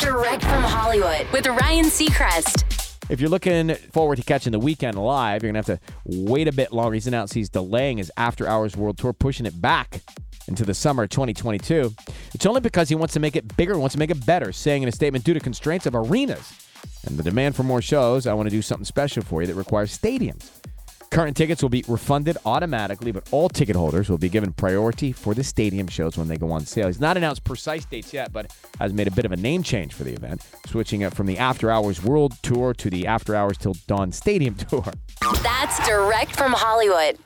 Direct from Hollywood with Ryan Seacrest. If you're looking forward to catching the Weeknd live, you're going to have to wait a bit longer. He's announced he's delaying his After Hours World Tour, pushing it back into the summer of 2022. It's only because he wants to make it bigger, wants to make it better, saying in a statement, due to constraints of arenas and the demand for more shows, I want to do something special for you that requires stadiums. Current tickets will be refunded automatically, but all ticket holders will be given priority for the stadium shows when they go on sale. He's not announced precise dates yet, but has made a bit of a name change for the event, switching it from the After Hours World Tour to the After Hours Till Dawn Stadium Tour. That's direct from Hollywood.